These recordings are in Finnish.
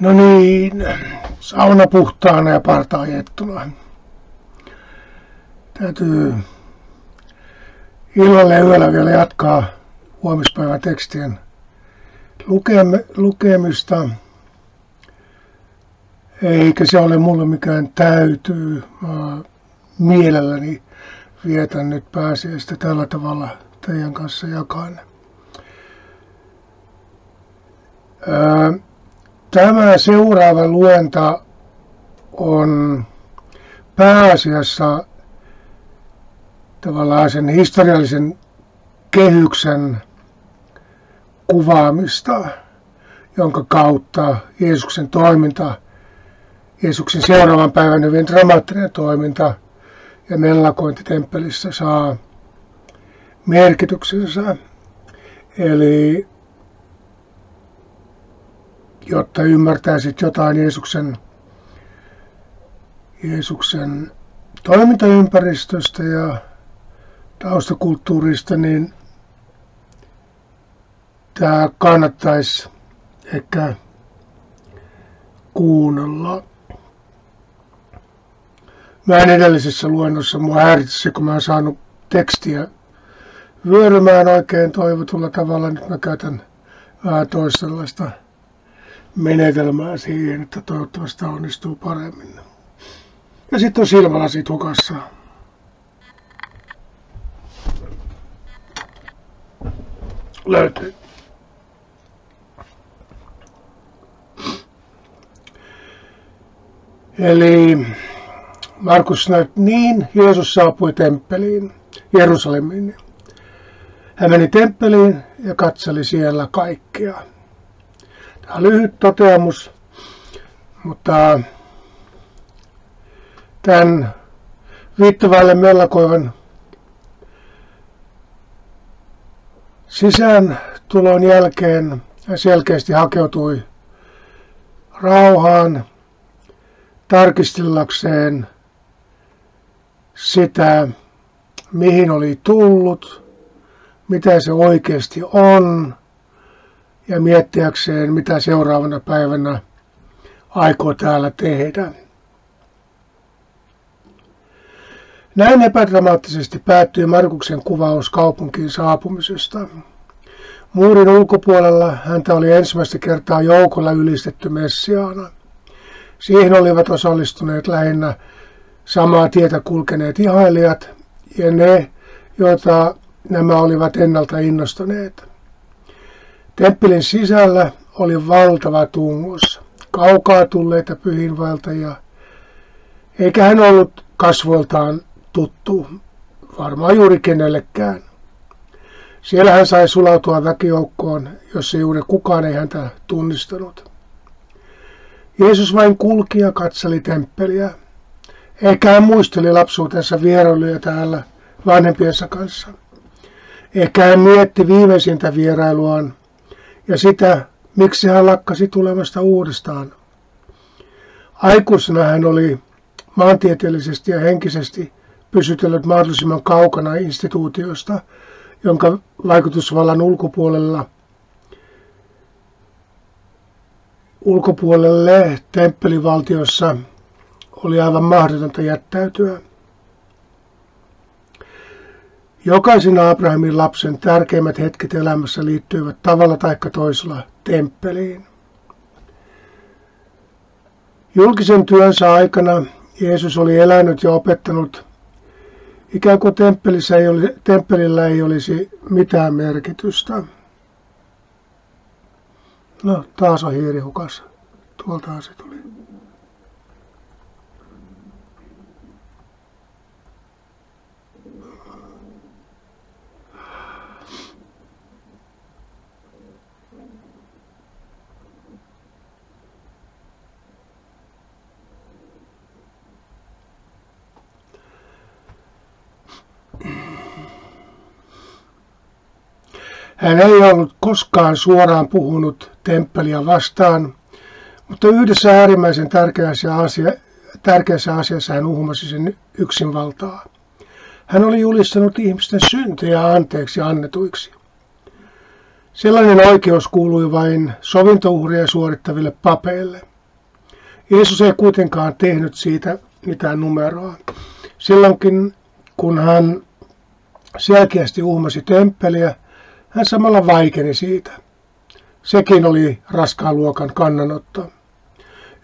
No niin, sauna puhtaana ja parta ajettuna. Täytyy illalla ja yöllä vielä jatkaa huomispäivän tekstien lukeme, lukemista. Eikä se ole mulle mikään täytyy. Mä mielelläni vietän nyt pääsiäistä tällä tavalla teidän kanssa jakan. Ää, Tämä seuraava luenta on pääasiassa tavallaan sen historiallisen kehyksen kuvaamista, jonka kautta Jeesuksen toiminta, Jeesuksen seuraavan päivän hyvin dramaattinen toiminta ja mellakointi temppelissä saa merkityksensä. Eli jotta ymmärtäisit jotain Jeesuksen, Jeesuksen toimintaympäristöstä ja taustakulttuurista, niin tämä kannattaisi ehkä kuunnella. Mä en edellisessä luennossa mua häiritsi, kun mä oon saanut tekstiä vyörymään oikein toivotulla tavalla. Nyt mä käytän vähän toisenlaista menetelmää siihen, että toivottavasti onnistuu paremmin. Ja sitten on silmälasit hukassa. Löytyy. Eli Markus että niin Jeesus saapui temppeliin, Jerusalemiin. Hän meni temppeliin ja katseli siellä kaikkea lyhyt toteamus, mutta tämän viittavalle mellakoivan sisään tulon jälkeen selkeästi hakeutui rauhaan tarkistellakseen sitä, mihin oli tullut, mitä se oikeasti on, ja miettiäkseen, mitä seuraavana päivänä aikoo täällä tehdä. Näin epädramaattisesti päättyi Markuksen kuvaus kaupunkiin saapumisesta. Muurin ulkopuolella häntä oli ensimmäistä kertaa joukolla ylistetty Messiaana. Siihen olivat osallistuneet lähinnä samaa tietä kulkeneet ihailijat ja ne, joita nämä olivat ennalta innostuneet. Temppelin sisällä oli valtava tungos, kaukaa tulleita pyhinvaltajia, eikä hän ollut kasvoiltaan tuttu, varmaan juuri kenellekään. Siellä hän sai sulautua väkijoukkoon, jossa juuri kukaan ei häntä tunnistanut. Jeesus vain kulki ja katseli temppeliä. Ehkä hän muisteli lapsuutensa vierailuja täällä vanhempiensa kanssa. Ehkä hän mietti viimeisintä vierailuaan ja sitä, miksi hän lakkasi tulemasta uudestaan. Aikuisena hän oli maantieteellisesti ja henkisesti pysytellyt mahdollisimman kaukana instituutiosta, jonka vaikutusvallan ulkopuolella ulkopuolelle temppelivaltiossa oli aivan mahdotonta jättäytyä. Jokaisen Abrahamin lapsen tärkeimmät hetket elämässä liittyivät tavalla tai toisella temppeliin. Julkisen työnsä aikana Jeesus oli elänyt ja opettanut ikään kuin temppelissä ei oli, temppelillä ei olisi mitään merkitystä. No, taas on hiiri hukassa. Tuolta se tuli. Hän ei ollut koskaan suoraan puhunut temppeliä vastaan, mutta yhdessä äärimmäisen tärkeässä, asia, tärkeässä asiassa hän uhmasi sen yksinvaltaa. Hän oli julistanut ihmisten syntejä anteeksi annetuiksi. Sellainen oikeus kuului vain sovintouhria suorittaville papeille – Jeesus ei kuitenkaan tehnyt siitä mitään numeroa. Silloinkin, kun hän selkeästi uhmasi temppeliä, hän samalla vaikeni siitä. Sekin oli raskaan luokan kannanotto.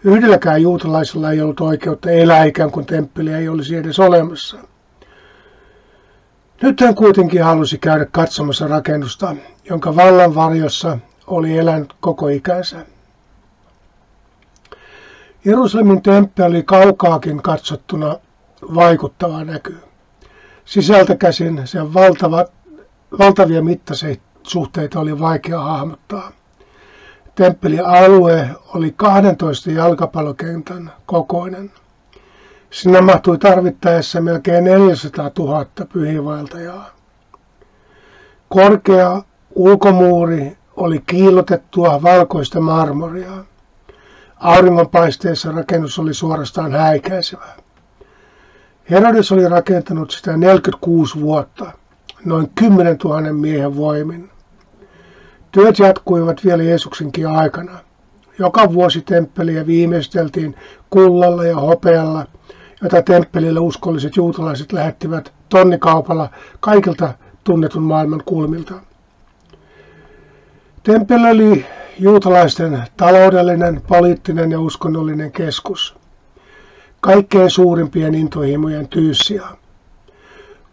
Yhdelläkään juutalaisella ei ollut oikeutta elää ikään kuin temppeli ei olisi edes olemassa. Nyt hän kuitenkin halusi käydä katsomassa rakennusta, jonka vallan varjossa oli elänyt koko ikänsä. Jerusalemin temppeli oli kaukaakin katsottuna vaikuttava näky. Sisältä käsin sen valtava, valtavia mittasuhteita oli vaikea hahmottaa. Temppelin alue oli 12 jalkapallokentän kokoinen. Sinne mahtui tarvittaessa melkein 400 000 pyhiinvaeltajaa. Korkea ulkomuuri oli kiilotettua valkoista marmoria. Auringonpaisteessa rakennus oli suorastaan häikäisevä. Herodes oli rakentanut sitä 46 vuotta, noin 10 000 miehen voimin. Työt jatkuivat vielä Jeesuksenkin aikana. Joka vuosi temppeliä viimeisteltiin kullalla ja hopealla, jota temppelille uskolliset juutalaiset lähettivät tonnikaupalla kaikilta tunnetun maailman kulmilta. Temppeli oli juutalaisten taloudellinen, poliittinen ja uskonnollinen keskus. Kaikkein suurimpien intohimojen tyyssiä.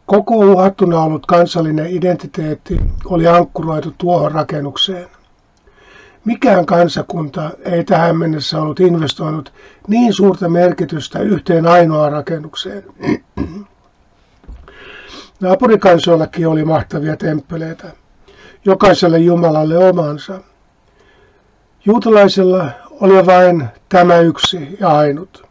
Koko uhattuna ollut kansallinen identiteetti oli ankkuroitu tuohon rakennukseen. Mikään kansakunta ei tähän mennessä ollut investoinut niin suurta merkitystä yhteen ainoaan rakennukseen. Naapurikansoillakin oli mahtavia temppeleitä, jokaiselle Jumalalle omansa. Juutalaisilla oli vain tämä yksi ja ainut.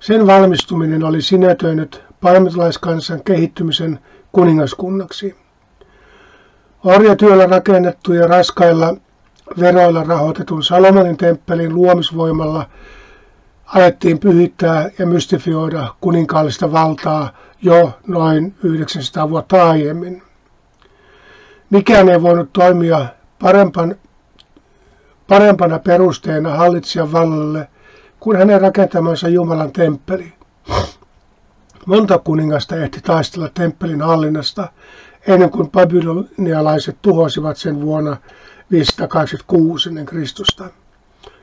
Sen valmistuminen oli sinetöinyt palmetilaiskansan kehittymisen kuningaskunnaksi. Orjatyöllä rakennettu ja raskailla veroilla rahoitetun Salomonin temppelin luomisvoimalla alettiin pyhittää ja mystifioida kuninkaallista valtaa jo noin 900 vuotta aiemmin. Mikään ei voinut toimia parempan, parempana perusteena hallitsijan vallalle kuin hänen rakentamansa Jumalan temppeli. Monta kuningasta ehti taistella temppelin hallinnasta ennen kuin babylonialaiset tuhosivat sen vuonna 586 ennen Kristusta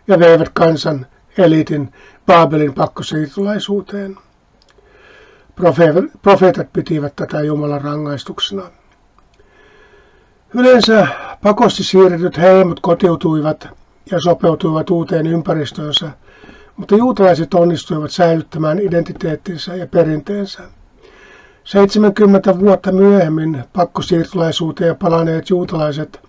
ja veivät kansan eliitin Baabelin pakkosiirtolaisuuteen. Profeetat pitivät tätä Jumalan rangaistuksena. Yleensä pakosti siirretyt heimot kotiutuivat ja sopeutuivat uuteen ympäristöönsä mutta juutalaiset onnistuivat säilyttämään identiteettinsä ja perinteensä. 70 vuotta myöhemmin pakkosiirtolaisuuteen palaneet juutalaiset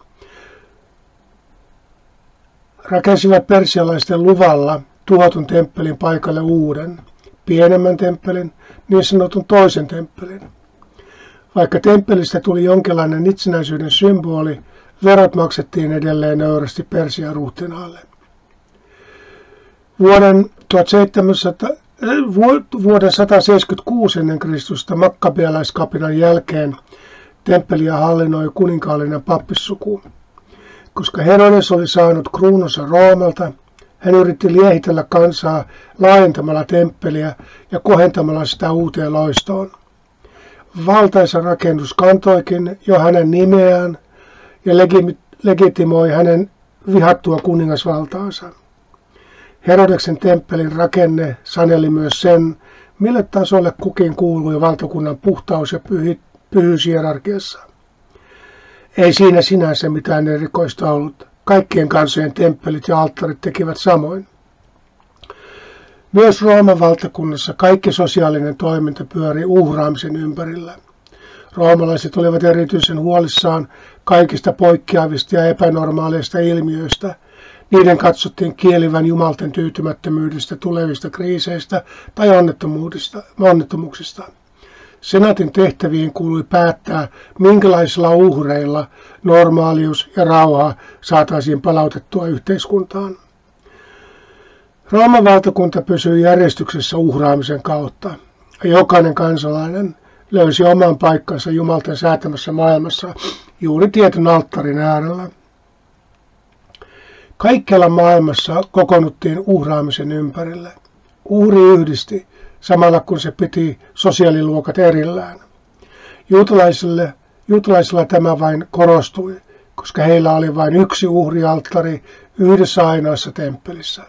rakensivat persialaisten luvalla tuhotun temppelin paikalle uuden, pienemmän temppelin, niin sanotun toisen temppelin. Vaikka temppelistä tuli jonkinlainen itsenäisyyden symboli, verot maksettiin edelleen nöyrästi Persian ruhtinaalle. Vuoden 1700, vuoden 176 ennen Kristusta makkabialaiskapinan jälkeen temppeliä hallinnoi kuninkaallinen pappissuku. Koska Herodes oli saanut kruununsa Roomalta, hän yritti liehitellä kansaa laajentamalla temppeliä ja kohentamalla sitä uuteen loistoon. Valtaisa rakennus kantoikin jo hänen nimeään ja legitimoi hänen vihattua kuningasvaltaansa. Herodeksen temppelin rakenne saneli myös sen, mille tasolle kukin kuului valtakunnan puhtaus ja pyhi, pyhyyshierarkiassa. Ei siinä sinänsä mitään erikoista ollut. Kaikkien kansojen temppelit ja alttarit tekivät samoin. Myös Rooman valtakunnassa kaikki sosiaalinen toiminta pyöri uhraamisen ympärillä. Roomalaiset olivat erityisen huolissaan kaikista poikkeavista ja epänormaaleista ilmiöistä – niiden katsottiin kielivän jumalten tyytymättömyydestä, tulevista kriiseistä tai onnettomuuksista. Senaatin tehtäviin kuului päättää, minkälaisilla uhreilla normaalius ja rauha saataisiin palautettua yhteiskuntaan. Rooman valtakunta pysyi järjestyksessä uhraamisen kautta. Jokainen kansalainen löysi oman paikkansa Jumalten säätämässä maailmassa juuri tietyn alttarin äärellä. Kaikkialla maailmassa kokoonnuttiin uhraamisen ympärille. Uhri yhdisti, samalla kun se piti sosiaaliluokat erillään. Juutalaisille, juutalaisilla tämä vain korostui, koska heillä oli vain yksi uhrialttari yhdessä ainoassa temppelissä.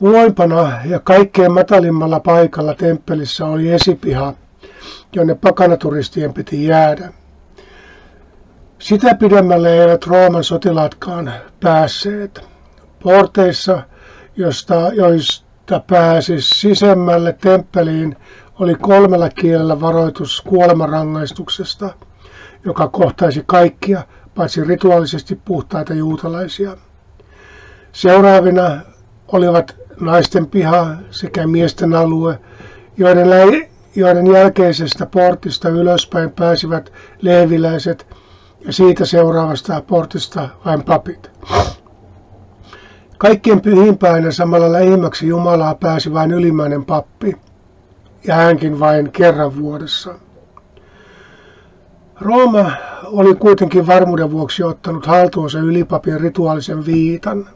Uloimpana ja kaikkein matalimmalla paikalla temppelissä oli esipiha, jonne pakanaturistien piti jäädä. Sitä pidemmälle eivät Rooman sotilaatkaan päässeet. Porteissa, josta, joista pääsi sisemmälle temppeliin, oli kolmella kielellä varoitus kuolemanrangaistuksesta, joka kohtaisi kaikkia, paitsi rituaalisesti puhtaita juutalaisia. Seuraavina olivat naisten piha sekä miesten alue, joiden, joiden jälkeisestä portista ylöspäin pääsivät leeviläiset ja siitä seuraavasta portista vain papit. Kaikkien pyhimpään ja samalla lähimmäksi Jumalaa pääsi vain ylimmäinen pappi, ja hänkin vain kerran vuodessa. Rooma oli kuitenkin varmuuden vuoksi ottanut haltuunsa ylipapin rituaalisen viitan.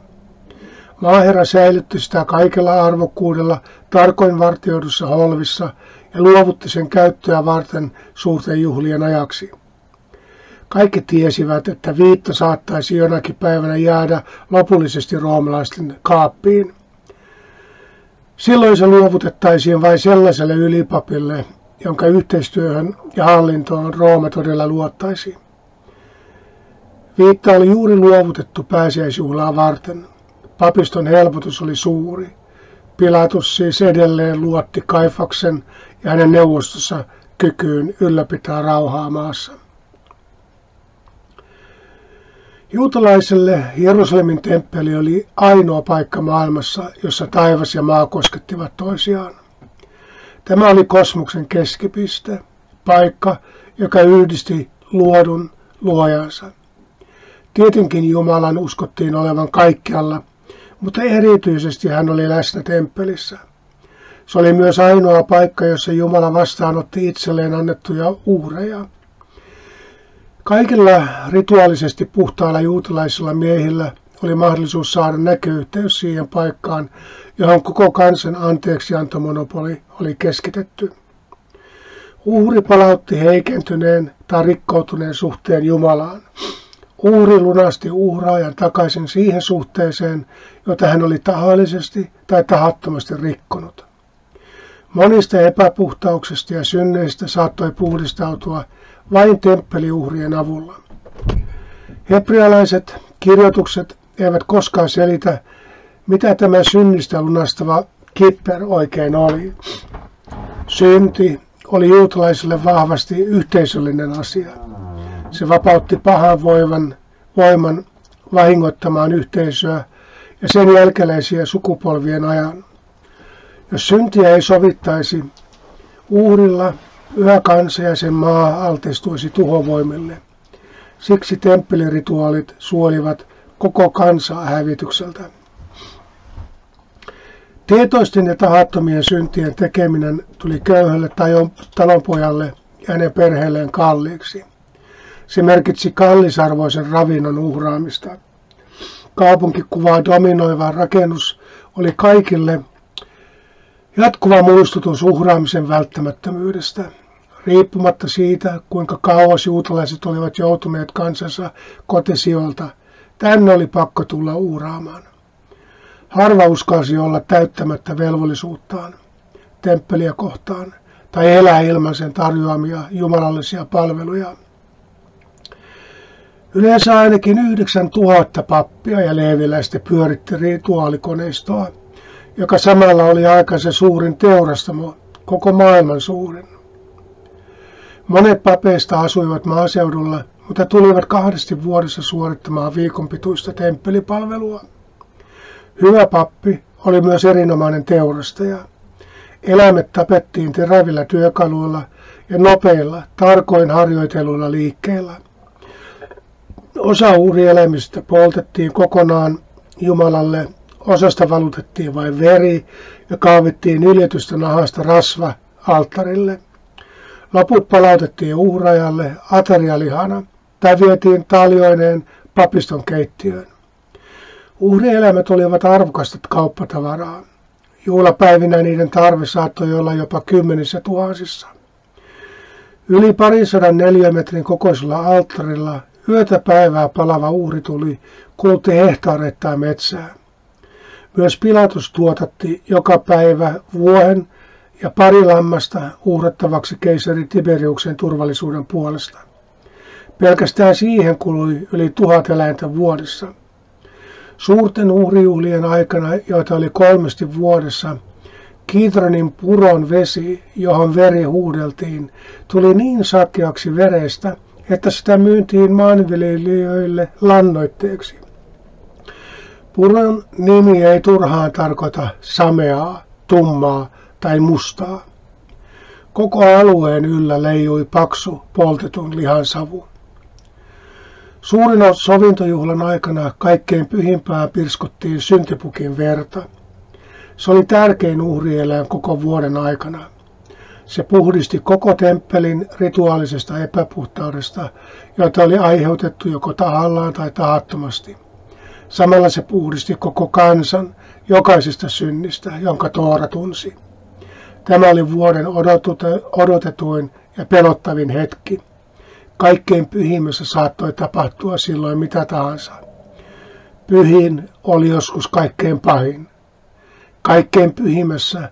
Maaherra säilytti sitä kaikella arvokkuudella tarkoin vartioidussa holvissa ja luovutti sen käyttöä varten suurten juhlien ajaksi. Kaikki tiesivät, että viitta saattaisi jonakin päivänä jäädä lopullisesti roomalaisten kaappiin. Silloin se luovutettaisiin vain sellaiselle ylipapille, jonka yhteistyöhön ja hallintoon Rooma todella luottaisi. Viitta oli juuri luovutettu pääsiäisjuhlaa varten. Papiston helpotus oli suuri. Pilatus siis edelleen luotti Kaifaksen ja hänen neuvostossa kykyyn ylläpitää rauhaa maassa. Juutalaiselle Jerusalemin temppeli oli ainoa paikka maailmassa, jossa taivas ja maa koskettivat toisiaan. Tämä oli kosmoksen keskipiste, paikka, joka yhdisti luodun luojansa. Tietenkin Jumalan uskottiin olevan kaikkialla, mutta erityisesti hän oli läsnä temppelissä. Se oli myös ainoa paikka, jossa Jumala vastaanotti itselleen annettuja uhreja. Kaikilla rituaalisesti puhtailla juutalaisilla miehillä oli mahdollisuus saada näköyhteys siihen paikkaan, johon koko kansan anteeksiantomonopoli oli keskitetty. Uhri palautti heikentyneen tai rikkoutuneen suhteen Jumalaan. Uhri lunasti uhraajan takaisin siihen suhteeseen, jota hän oli tahallisesti tai tahattomasti rikkonut. Monista epäpuhtauksista ja synneistä saattoi puhdistautua vain temppeliuhrien avulla. Hebrealaiset kirjoitukset eivät koskaan selitä, mitä tämä synnistä lunastava kipper oikein oli. Synti oli juutalaisille vahvasti yhteisöllinen asia. Se vapautti pahan voiman, voiman vahingoittamaan yhteisöä ja sen jälkeläisiä sukupolvien ajan. Jos syntiä ei sovittaisi, uhrilla yhä kansa ja sen maa altistuisi tuhovoimille. Siksi temppelirituaalit suolivat koko kansaa hävitykseltä. Tietoisten ja tahattomien syntien tekeminen tuli köyhälle talonpojalle ja hänen perheelleen kalliiksi. Se merkitsi kallisarvoisen ravinnon uhraamista. Kaupunkikuvaa dominoiva rakennus oli kaikille jatkuva muistutus uhraamisen välttämättömyydestä. Riippumatta siitä, kuinka kauas juutalaiset olivat joutuneet kansansa kotisijoilta, tänne oli pakko tulla uhraamaan. Harva uskalsi olla täyttämättä velvollisuuttaan temppeliä kohtaan tai elää ilman sen tarjoamia jumalallisia palveluja. Yleensä ainakin 9000 pappia ja leeviläistä pyöritti rituaalikoneistoa, joka samalla oli aikansa suurin teurastamo, koko maailman suurin. Monet papeista asuivat maaseudulla, mutta tulivat kahdesti vuodessa suorittamaan viikonpituista temppelipalvelua. Hyvä pappi oli myös erinomainen teurastaja. Eläimet tapettiin terävillä työkaluilla ja nopeilla, tarkoin harjoiteluilla liikkeillä. Osa uhrieläimistä poltettiin kokonaan Jumalalle, osasta valutettiin vain veri ja kaavittiin iljetystä nahasta rasva alttarille. Loput palautettiin uhraajalle aterialihana tai vietiin taljoineen papiston keittiöön. Uhrieläimet olivat arvokasta kauppatavaraa. Juhlapäivinä niiden tarve saattoi olla jopa kymmenissä tuhansissa. Yli parisadan neliömetrin kokoisella alttarilla yötä päivää palava uhri tuli kulutti hehtaareittain metsää. Myös Pilatus tuotatti joka päivä vuohen ja pari lammasta uhrattavaksi keisari Tiberiuksen turvallisuuden puolesta. Pelkästään siihen kului yli tuhat eläintä vuodessa. Suurten uhrijuhlien aikana, joita oli kolmesti vuodessa, Kidronin puron vesi, johon veri huudeltiin, tuli niin sakeaksi verestä, että sitä myyntiin maanviljelijöille lannoitteeksi. Puron nimi ei turhaan tarkoita sameaa, tummaa tai mustaa. Koko alueen yllä leijui paksu poltetun lihan savu. Suurin sovintojuhlan aikana kaikkein pyhimpään pirskottiin syntipukin verta. Se oli tärkein uhrieläin koko vuoden aikana. Se puhdisti koko temppelin rituaalisesta epäpuhtaudesta, jota oli aiheutettu joko tahallaan tai tahattomasti. Samalla se puhdisti koko kansan jokaisesta synnistä, jonka Toora tunsi. Tämä oli vuoden odotetuin ja pelottavin hetki. Kaikkein pyhimmässä saattoi tapahtua silloin mitä tahansa. Pyhin oli joskus kaikkein pahin. Kaikkein pyhimmässä,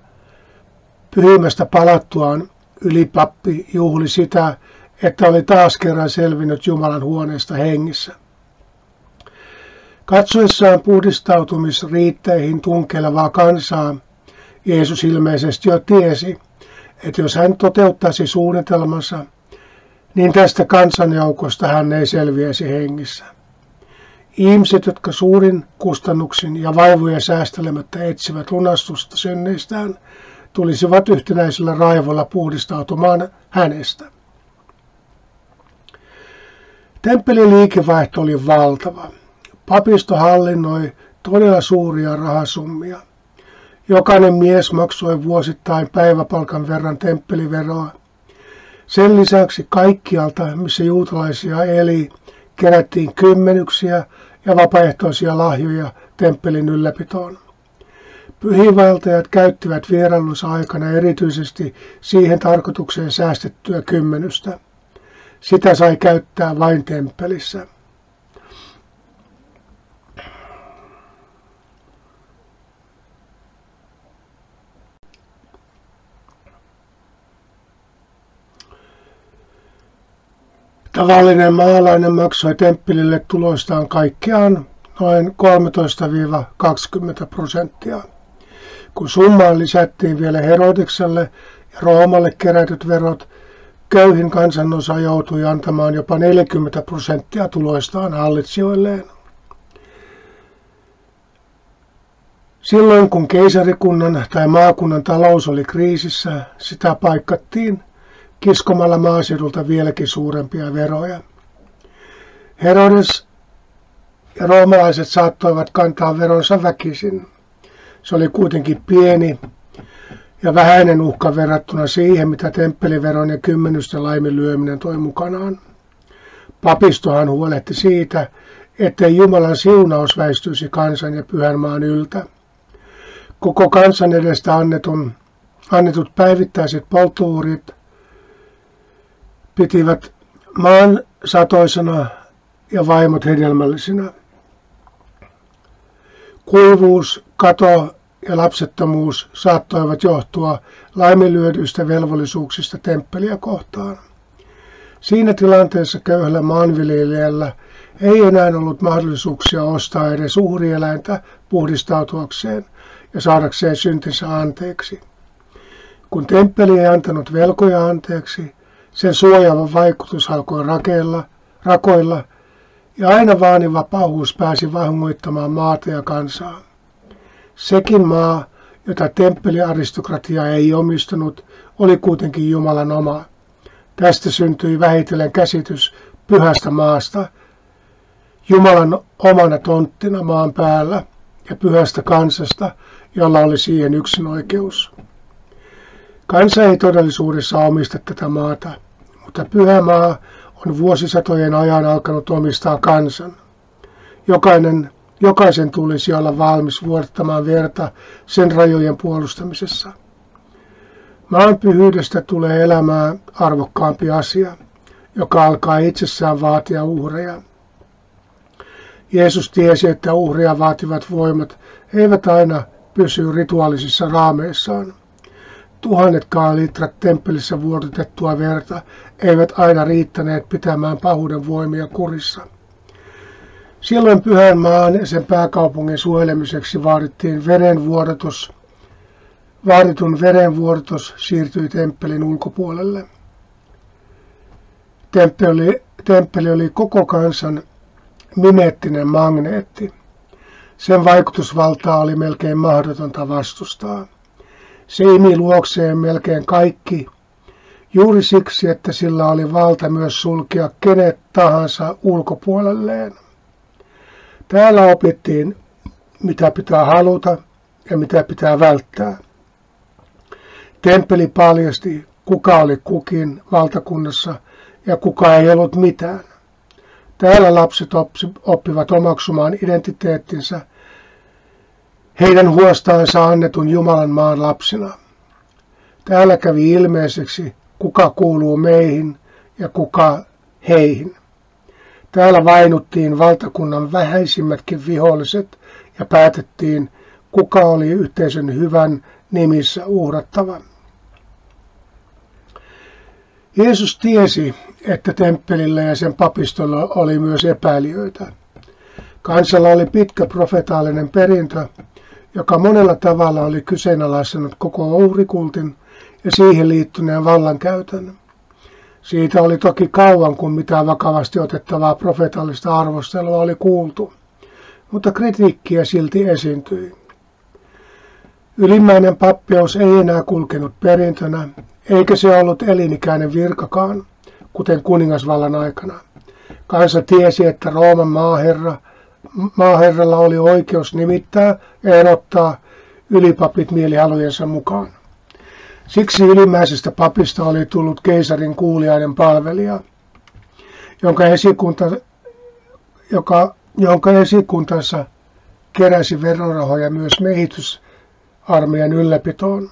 pyhimmästä palattuaan ylipappi juhli sitä, että oli taas kerran selvinnyt Jumalan huoneesta hengissä. Katsoessaan puhdistautumisriitteihin tunkelevaa kansaa, Jeesus ilmeisesti jo tiesi, että jos hän toteuttaisi suunnitelmansa, niin tästä kansanjoukosta hän ei selviäisi hengissä. Ihmiset, jotka suurin kustannuksin ja vaivoja säästelemättä etsivät lunastusta synneistään, tulisivat yhtenäisellä raivolla puhdistautumaan hänestä. Temppelin liikevaihto oli valtava. Papisto hallinnoi todella suuria rahasummia. Jokainen mies maksoi vuosittain päiväpalkan verran temppeliveroa. Sen lisäksi kaikkialta, missä juutalaisia eli, kerättiin kymmenyksiä ja vapaaehtoisia lahjoja temppelin ylläpitoon. Pyhivaltajat käyttivät vierailunsa aikana erityisesti siihen tarkoitukseen säästettyä kymmenystä. Sitä sai käyttää vain temppelissä. Tavallinen maalainen maksoi temppelille tuloistaan kaikkiaan noin 13-20 prosenttia. Kun summaan lisättiin vielä Herodikselle ja Roomalle kerätyt verot, köyhin kansanosa joutui antamaan jopa 40 prosenttia tuloistaan hallitsijoilleen. Silloin kun keisarikunnan tai maakunnan talous oli kriisissä, sitä paikkattiin kiskomalla maaseudulta vieläkin suurempia veroja. Herodes ja roomalaiset saattoivat kantaa veronsa väkisin. Se oli kuitenkin pieni ja vähäinen uhka verrattuna siihen, mitä temppeliveron ja kymmenysten laiminlyöminen toi mukanaan. Papistohan huolehti siitä, ettei Jumalan siunaus väistyisi kansan ja pyhän maan yltä. Koko kansan edestä annetun, annetut päivittäiset polttuurit pitivät maan satoisena ja vaimot hedelmällisinä. Kuivuus, kato ja lapsettomuus saattoivat johtua laiminlyödyistä velvollisuuksista temppeliä kohtaan. Siinä tilanteessa köyhällä maanviljelijällä ei enää ollut mahdollisuuksia ostaa edes uhrieläintä puhdistautuakseen ja saadakseen syntinsä anteeksi. Kun temppeli ei antanut velkoja anteeksi, sen suojaava vaikutus alkoi rakeilla, rakoilla ja aina vaaniva pahuus pääsi vahingoittamaan maata ja kansaa. Sekin maa, jota temppeliaristokratia ei omistanut, oli kuitenkin Jumalan oma. Tästä syntyi vähitellen käsitys pyhästä maasta, Jumalan omana tonttina maan päällä ja pyhästä kansasta, jolla oli siihen yksin oikeus. Kansa ei todellisuudessa omista tätä maata, mutta pyhä maa on vuosisatojen ajan alkanut omistaa kansan. Jokainen Jokaisen tulisi olla valmis vuodattamaan verta sen rajojen puolustamisessa. Maan pyhyydestä tulee elämää arvokkaampi asia, joka alkaa itsessään vaatia uhreja. Jeesus tiesi, että uhria vaativat voimat eivät aina pysy rituaalisissa raameissaan. Tuhannetkaan litrat temppelissä vuodatettua verta eivät aina riittäneet pitämään pahuuden voimia kurissa. Silloin pyhän maan ja sen pääkaupungin suojelemiseksi vaadittiin verenvuodatus. Vaaditun verenvuodatus siirtyi temppelin ulkopuolelle. Temppeli, temppeli oli koko kansan mimeettinen magneetti. Sen vaikutusvaltaa oli melkein mahdotonta vastustaa. Se imi luokseen melkein kaikki, juuri siksi, että sillä oli valta myös sulkea kenet tahansa ulkopuolelleen. Täällä opittiin, mitä pitää haluta ja mitä pitää välttää. Temppeli paljasti, kuka oli kukin valtakunnassa ja kuka ei ollut mitään. Täällä lapset oppivat omaksumaan identiteettinsä heidän huostaansa annetun Jumalan maan lapsina. Täällä kävi ilmeiseksi, kuka kuuluu meihin ja kuka heihin. Täällä vainuttiin valtakunnan vähäisimmätkin viholliset ja päätettiin, kuka oli yhteisön hyvän nimissä uhrattava. Jeesus tiesi, että temppelillä ja sen papistolla oli myös epäilijöitä. Kansalla oli pitkä profetaalinen perintö, joka monella tavalla oli kyseenalaistanut koko uhrikultin ja siihen liittyneen vallankäytön. Siitä oli toki kauan, kun mitään vakavasti otettavaa profetaalista arvostelua oli kuultu, mutta kritiikkiä silti esiintyi. Ylimmäinen pappeus ei enää kulkenut perintönä, eikä se ollut elinikäinen virkakaan, kuten kuningasvallan aikana. Kansa tiesi, että Rooman maaherra, maaherralla oli oikeus nimittää ja erottaa ylipapit mielihalujensa mukaan. Siksi ylimmäisestä papista oli tullut keisarin kuuliainen palvelija, jonka, esikunta, joka, jonka esikuntansa keräsi verorahoja myös mehitysarmeijan ylläpitoon.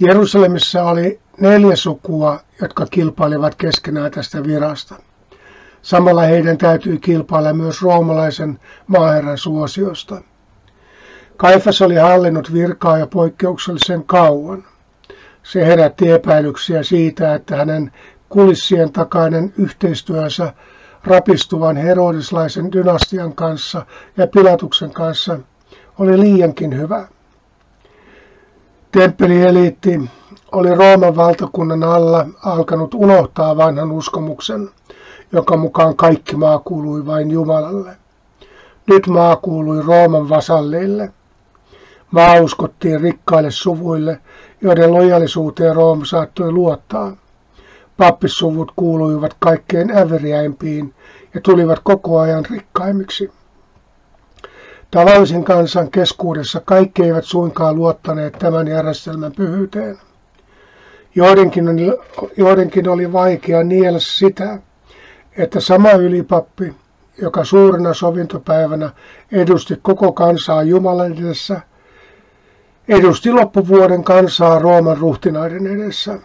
Jerusalemissa oli neljä sukua, jotka kilpailivat keskenään tästä virasta. Samalla heidän täytyi kilpailla myös roomalaisen maaherran suosiosta. Kaifas oli hallinnut virkaa ja poikkeuksellisen kauan. Se herätti epäilyksiä siitä, että hänen kulissien takainen yhteistyönsä rapistuvan herodislaisen dynastian kanssa ja Pilatuksen kanssa oli liiankin hyvä. Temppelieliitti oli Rooman valtakunnan alla alkanut unohtaa vanhan uskomuksen, joka mukaan kaikki maa kuului vain Jumalalle. Nyt maa kuului Rooman vasalleille. Maa uskottiin rikkaille suvuille, joiden lojallisuuteen Rooma saattoi luottaa. Pappissuvut kuuluivat kaikkein äveriäimpiin ja tulivat koko ajan rikkaimmiksi. Tavallisen kansan keskuudessa kaikki eivät suinkaan luottaneet tämän järjestelmän pyhyyteen. Joidenkin oli, joidenkin oli vaikea niellä sitä, että sama ylipappi, joka suurena sovintopäivänä edusti koko kansaa Jumalan edessä, edusti loppuvuoden kansaa Rooman ruhtinaiden edessä.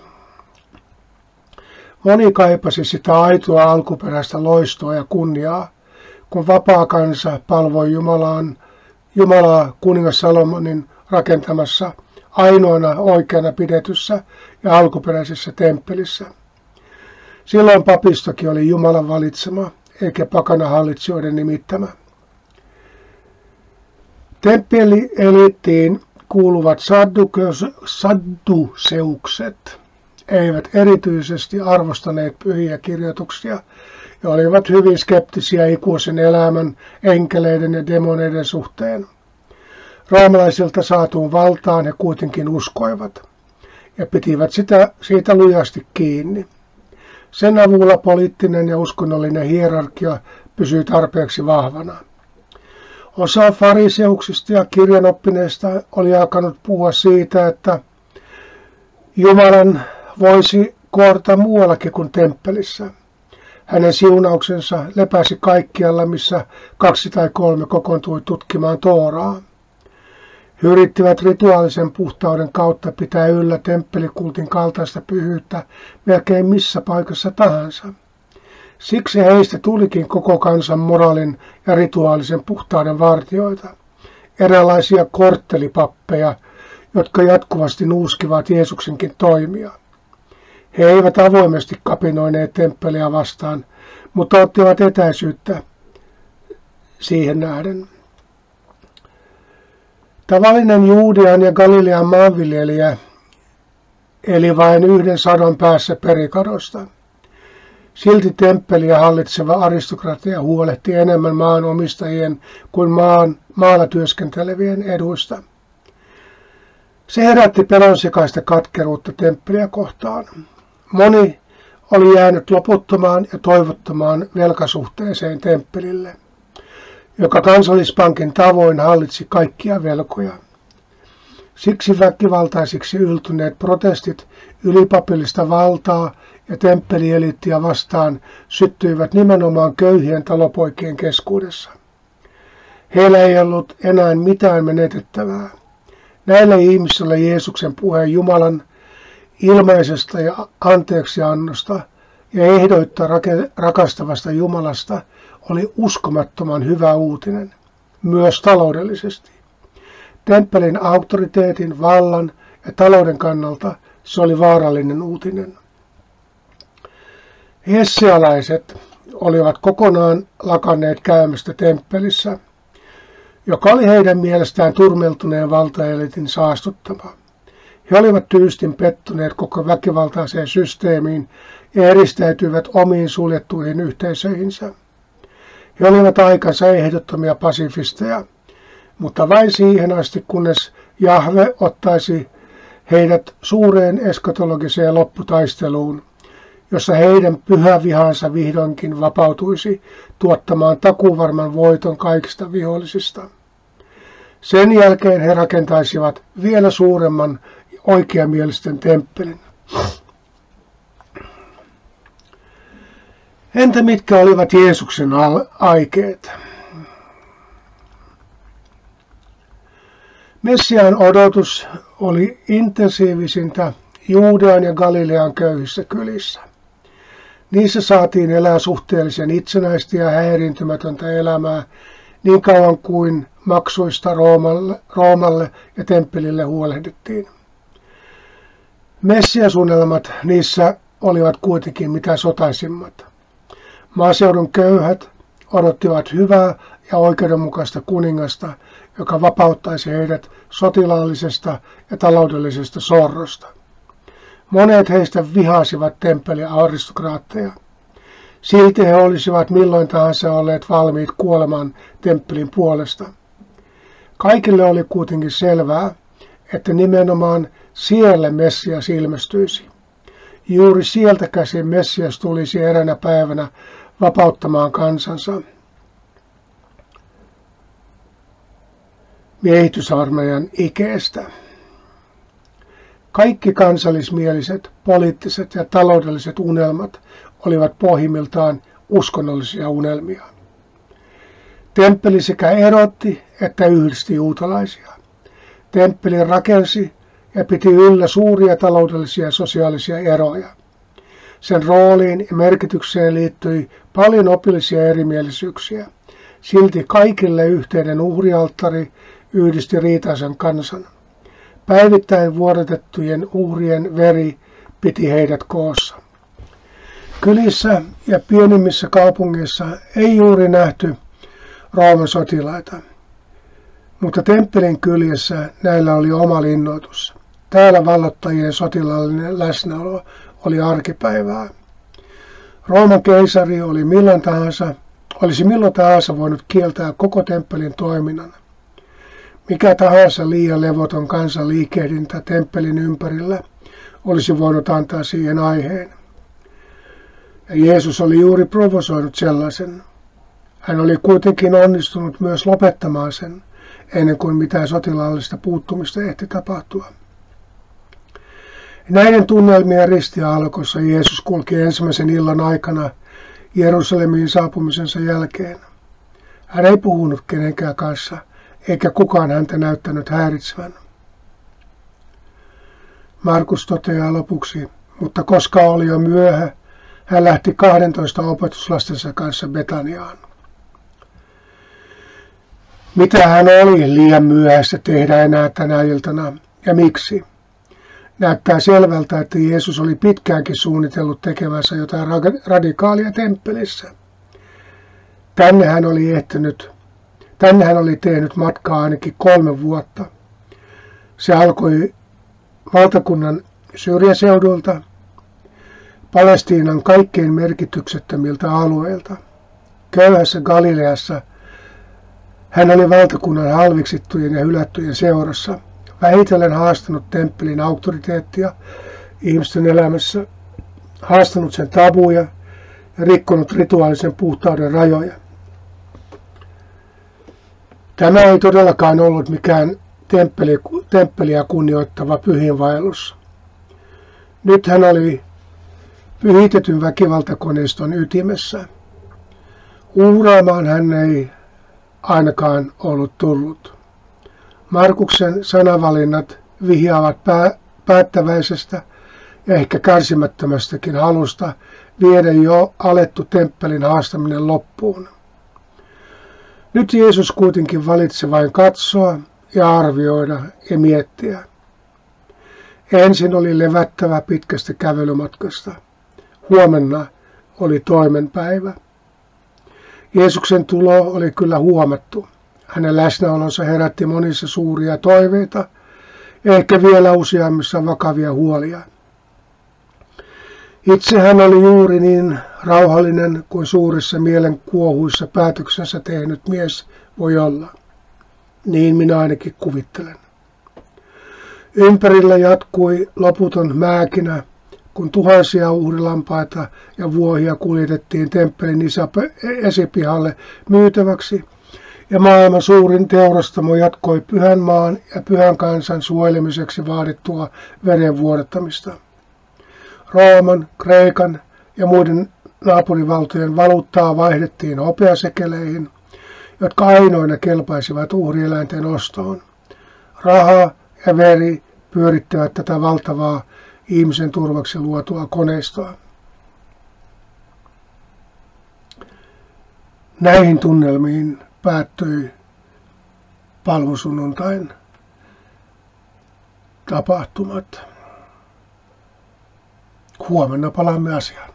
Moni kaipasi sitä aitoa alkuperäistä loistoa ja kunniaa, kun vapaa kansa palvoi Jumalaan, Jumalaa kuningas Salomonin rakentamassa ainoana oikeana pidetyssä ja alkuperäisessä temppelissä. Silloin papistokin oli Jumalan valitsema, eikä pakana hallitsijoiden nimittämä. Temppeli elittiin kuuluvat sadduseukset eivät erityisesti arvostaneet pyhiä kirjoituksia ja olivat hyvin skeptisiä ikuisen elämän, enkeleiden ja demoneiden suhteen. Roomalaisilta saatuun valtaan he kuitenkin uskoivat ja pitivät sitä, siitä lujasti kiinni. Sen avulla poliittinen ja uskonnollinen hierarkia pysyi tarpeeksi vahvana. Osa fariseuksista ja kirjanoppineista oli alkanut puhua siitä, että Jumalan voisi koorta muuallakin kuin temppelissä. Hänen siunauksensa lepäsi kaikkialla, missä kaksi tai kolme kokoontui tutkimaan Tooraa. He yrittivät rituaalisen puhtauden kautta pitää yllä temppelikultin kaltaista pyhyyttä melkein missä paikassa tahansa. Siksi heistä tulikin koko kansan moraalin ja rituaalisen puhtauden vartioita, eräänlaisia korttelipappeja, jotka jatkuvasti nuuskivat Jeesuksenkin toimia. He eivät avoimesti kapinoineet temppeliä vastaan, mutta ottivat etäisyyttä siihen nähden. Tavallinen Juudean ja Galilean maanviljelijä eli vain yhden sadon päässä perikadosta. Silti temppeliä hallitseva aristokratia huolehti enemmän maanomistajien kuin maan, maalla työskentelevien eduista. Se herätti pelonsekaista katkeruutta temppeliä kohtaan. Moni oli jäänyt loputtomaan ja toivottomaan velkasuhteeseen temppelille, joka kansallispankin tavoin hallitsi kaikkia velkoja. Siksi väkivaltaisiksi yltyneet protestit ylipapillista valtaa ja temppelielittiä vastaan syttyivät nimenomaan köyhien talopoikien keskuudessa. Heillä ei ollut enää mitään menetettävää. Näille ihmisille Jeesuksen puheen Jumalan ilmaisesta ja anteeksiannosta ja ehdoitta rakastavasta Jumalasta oli uskomattoman hyvä uutinen, myös taloudellisesti. Temppelin auktoriteetin, vallan ja talouden kannalta se oli vaarallinen uutinen. Hessialaiset olivat kokonaan lakanneet käymästä temppelissä, joka oli heidän mielestään turmeltuneen valtaelitin saastuttama. He olivat tyystin pettuneet koko väkivaltaiseen systeemiin ja eristäytyivät omiin suljettuihin yhteisöihinsä. He olivat aikansa ehdottomia pasifisteja, mutta vain siihen asti, kunnes Jahve ottaisi heidät suureen eskatologiseen lopputaisteluun, jossa heidän pyhä vihansa vihdoinkin vapautuisi tuottamaan takuvarman voiton kaikista vihollisista. Sen jälkeen he rakentaisivat vielä suuremman oikeamielisten temppelin. Entä mitkä olivat Jeesuksen aikeet? Messiaan odotus oli intensiivisintä Juudean ja Galilean köyhissä kylissä. Niissä saatiin elää suhteellisen itsenäistä ja häiriintymätöntä elämää niin kauan kuin maksuista Roomalle, Roomalle ja temppelille huolehdittiin. Messiasuunnelmat niissä olivat kuitenkin mitä sotaisimmat. Maaseudun köyhät odottivat hyvää ja oikeudenmukaista kuningasta, joka vapauttaisi heidät sotilaallisesta ja taloudellisesta sorrosta. Monet heistä vihasivat temppelin aristokraatteja. Silti he olisivat milloin tahansa olleet valmiit kuolemaan temppelin puolesta. Kaikille oli kuitenkin selvää, että nimenomaan siellä Messias ilmestyisi. Juuri sieltä käsin Messias tulisi eräänä päivänä vapauttamaan kansansa. miehitysarmeijan ikeestä. Kaikki kansallismieliset, poliittiset ja taloudelliset unelmat olivat pohjimmiltaan uskonnollisia unelmia. Temppeli sekä erotti että yhdisti juutalaisia. Temppeli rakensi ja piti yllä suuria taloudellisia ja sosiaalisia eroja. Sen rooliin ja merkitykseen liittyi paljon opillisia erimielisyyksiä. Silti kaikille yhteinen uhrialttari yhdisti riitaisen kansan. Päivittäin vuodatettujen uhrien veri piti heidät koossa. Kylissä ja pienimmissä kaupungeissa ei juuri nähty Rooman sotilaita, mutta temppelin kyljessä näillä oli oma linnoitus. Täällä vallottajien sotilaallinen läsnäolo oli arkipäivää. Rooman keisari oli milloin tahansa, olisi milloin tahansa voinut kieltää koko temppelin toiminnan. Mikä tahansa liian levoton kansan liikehdintä temppelin ympärillä olisi voinut antaa siihen aiheen. Ja Jeesus oli juuri provosoinut sellaisen. Hän oli kuitenkin onnistunut myös lopettamaan sen, ennen kuin mitään sotilaallista puuttumista ehti tapahtua. Näiden tunnelmien ristialkossa Jeesus kulki ensimmäisen illan aikana Jerusalemiin saapumisensa jälkeen. Hän ei puhunut kenenkään kanssa, eikä kukaan häntä näyttänyt häiritsevän. Markus toteaa lopuksi, mutta koska oli jo myöhä, hän lähti 12 opetuslastensa kanssa Betaniaan. Mitä hän oli liian myöhässä tehdä enää tänä iltana ja miksi? Näyttää selvältä, että Jeesus oli pitkäänkin suunnitellut tekemässä jotain radikaalia temppelissä. Tänne hän oli ehtinyt, tänne hän oli tehnyt matkaa ainakin kolme vuotta. Se alkoi valtakunnan syrjäseudulta, Palestiinan kaikkein merkityksettömiltä alueilta. Köyhässä Galileassa hän oli valtakunnan halviksittujen ja hylättyjen seurassa, vähitellen haastanut temppelin auktoriteettia ihmisten elämässä, haastanut sen tabuja ja rikkonut rituaalisen puhtauden rajoja. Tämä ei todellakaan ollut mikään temppeli, temppeliä kunnioittava pyhinvaellus. Nyt hän oli pyhitetyn väkivaltakoneiston ytimessä. Uhraamaan hän ei ainakaan ollut tullut. Markuksen sanavalinnat vihjaavat pää, päättäväisestä ja ehkä kärsimättömästäkin halusta viedä jo alettu temppelin haastaminen loppuun. Nyt Jeesus kuitenkin valitsi vain katsoa ja arvioida ja miettiä. Ensin oli levättävä pitkästä kävelymatkasta. Huomenna oli toimen päivä. Jeesuksen tulo oli kyllä huomattu. Hänen läsnäolonsa herätti monissa suuria toiveita ehkä vielä useammissa vakavia huolia. Itse hän oli juuri niin rauhallinen kuin suurissa mielenkuohuissa päätöksensä tehnyt mies voi olla. Niin minä ainakin kuvittelen. Ympärillä jatkui loputon määkinä, kun tuhansia uhrilampaita ja vuohia kuljetettiin temppelin esipihalle myytäväksi, ja maailman suurin teurastamo jatkoi pyhän maan ja pyhän kansan suojelemiseksi vaadittua veren vuodattamista. Rooman, Kreikan ja muiden naapurivaltojen valuuttaa vaihdettiin hopeasekeleihin, jotka ainoina kelpaisivat uhrieläinten ostoon. Raha ja veri pyörittävät tätä valtavaa ihmisen turvaksi luotua koneistoa. Näihin tunnelmiin päättyi palmusunnuntain tapahtumat. Huomenna palaamme asiaan.